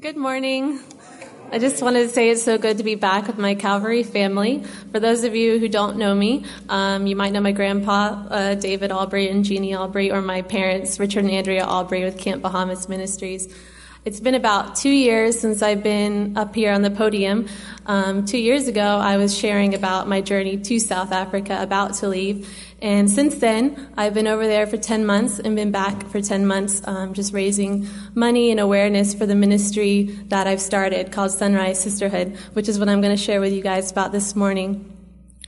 Good morning. I just wanted to say it's so good to be back with my Calvary family. For those of you who don't know me, um, you might know my grandpa, uh, David Albury and Jeannie Albury, or my parents, Richard and Andrea Albury with Camp Bahamas Ministries. It's been about two years since I've been up here on the podium. Um, two years ago, I was sharing about my journey to South Africa, about to leave. And since then, I've been over there for 10 months and been back for 10 months, um, just raising money and awareness for the ministry that I've started called SONrise Sisterhood, which is what I'm going to share with you guys about this morning.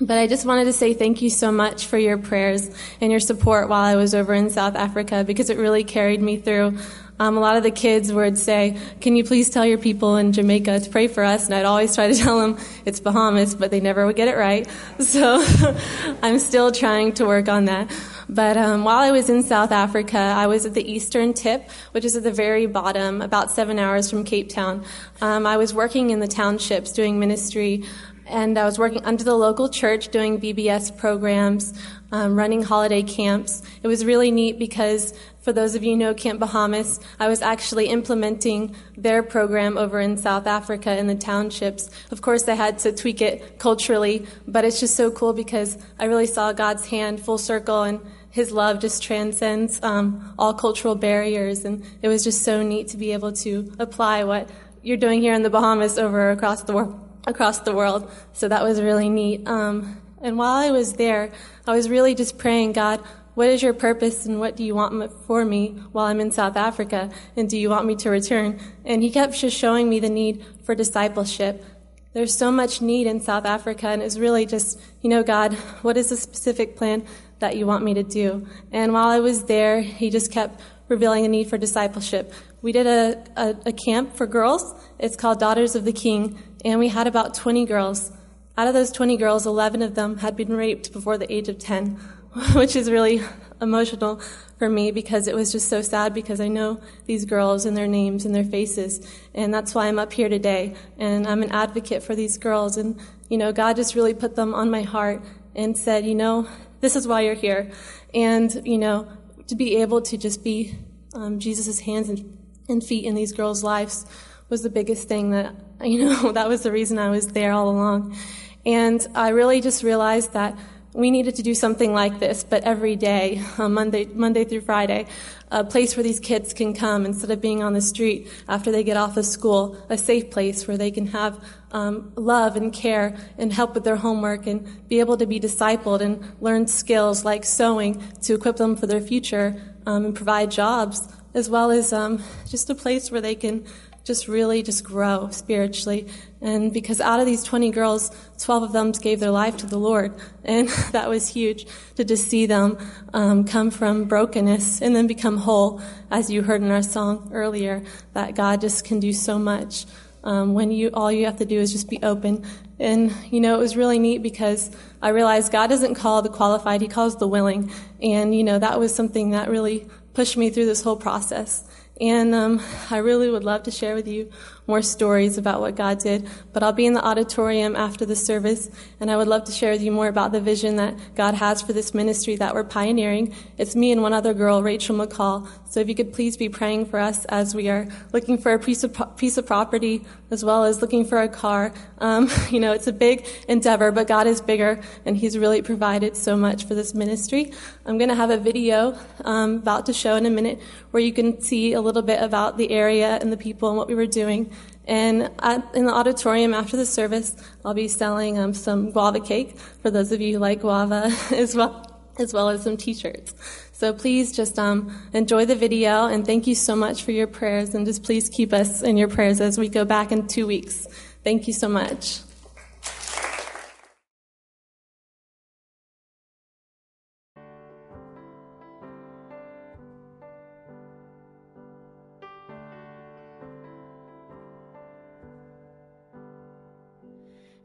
But I just wanted to say thank you so much for your prayers and your support while I was over in South Africa because it really carried me through. Um, a lot of the kids would say, Can you please tell your people in Jamaica to pray for us? And I'd always try to tell them it's Bahamas, but they never would get it right. So I'm still trying to work on that. But um, while I was in South Africa, I was at the eastern tip, which is at the very bottom, about seven hours from Cape Town. Um, I was working in the townships doing ministry and I was working under the local church doing VBS programs, um, running holiday camps. It was really neat because for those of you who know Camp Bahamas, I was actually implementing their program over in South Africa in the townships. Of course, I had to tweak it culturally, but it's just so cool because I really saw God's hand full circle and his love just transcends um, all cultural barriers. And it was just so neat to be able to apply what you're doing here in the Bahamas over across the world across the world. So that was really neat. Um, and while I was there, I was really just praying, God, what is your purpose and what do you want for me while I'm in South Africa? And do you want me to return? And he kept just showing me the need for discipleship. There's so much need in South Africa, and it's really just, you know, God, what is the specific plan that you want me to do? And while I was there, he just kept revealing a need for discipleship. We did a, a, a camp for girls. It's called Daughters of the King and we had about 20 girls. Out of those 20 girls, 11 of them had been raped before the age of 10, which is really emotional for me because it was just so sad because I know these girls and their names and their faces. And that's why I'm up here today. And I'm an advocate for these girls. And, you know, God just really put them on my heart and said, you know, this is why you're here. And, you know, to be able to just be um, Jesus' hands and, and feet in these girls' lives was the biggest thing that, you know, that was the reason I was there all along. And I really just realized that we needed to do something like this, but every day, Monday, Monday through Friday, a place where these kids can come instead of being on the street after they get off of school, a safe place where they can have um, love and care and help with their homework and be able to be discipled and learn skills like sewing to equip them for their future um, and provide jobs, as well as um, just a place where they can just really just grow spiritually. And because out of these 20 girls, 12 of them gave their life to the Lord. And that was huge to just see them um, come from brokenness and then become whole, as you heard in our song earlier, that God just can do so much. Um, when you all you have to do is just be open and you know it was really neat because i realized god doesn't call the qualified he calls the willing and you know that was something that really pushed me through this whole process and um, I really would love to share with you more stories about what God did. But I'll be in the auditorium after the service, and I would love to share with you more about the vision that God has for this ministry that we're pioneering. It's me and one other girl, Rachel McCall. So if you could please be praying for us as we are looking for a piece of, piece of property as well as looking for a car. Um, you know, it's a big endeavor, but God is bigger, and He's really provided so much for this ministry. I'm going to have a video um, about to show in a minute where you can see a little bit about the area and the people and what we were doing. And at, in the auditorium after the service, I'll be selling um, some guava cake for those of you who like guava as well, as well as some t-shirts. So please just um, enjoy the video and thank you so much for your prayers and just please keep us in your prayers as we go back in two weeks. Thank you so much.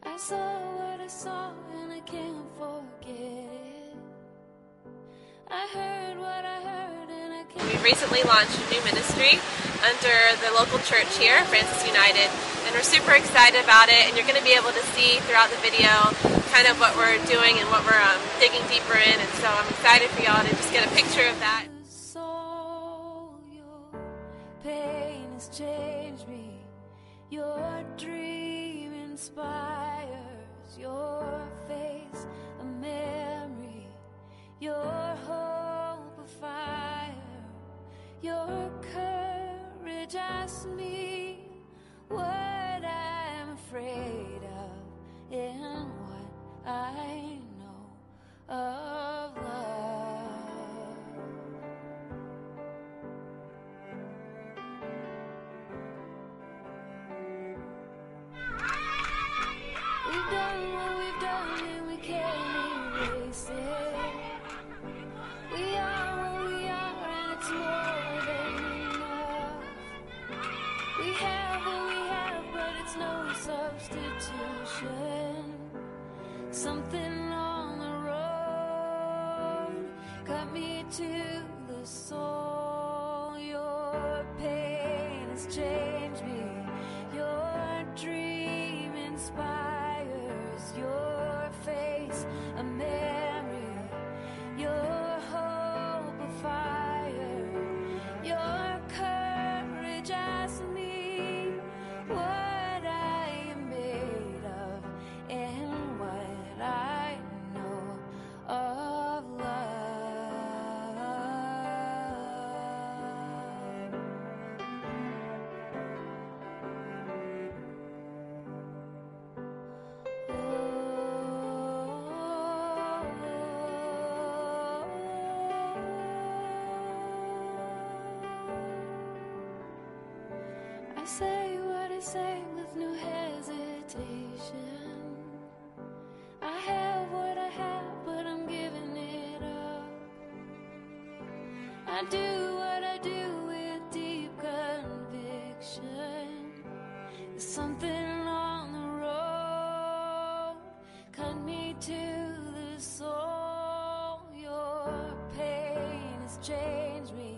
I saw what I saw and I can't forget it. I heard what I heard and I can't. We recently launched a new ministry under the local church here, Francis United, and we're super excited about it. And you're going to be able to see throughout the video kind of what we're doing and what we're um, digging deeper in. And so I'm excited for y'all to just get a picture of that. Pain has changed me. Your dream inspired your face. to the soul. say what I say with no hesitation. I have what I have, but I'm giving it up. I do what I do with deep conviction. There's something on the road cut me to the soul. Your pain has changed me.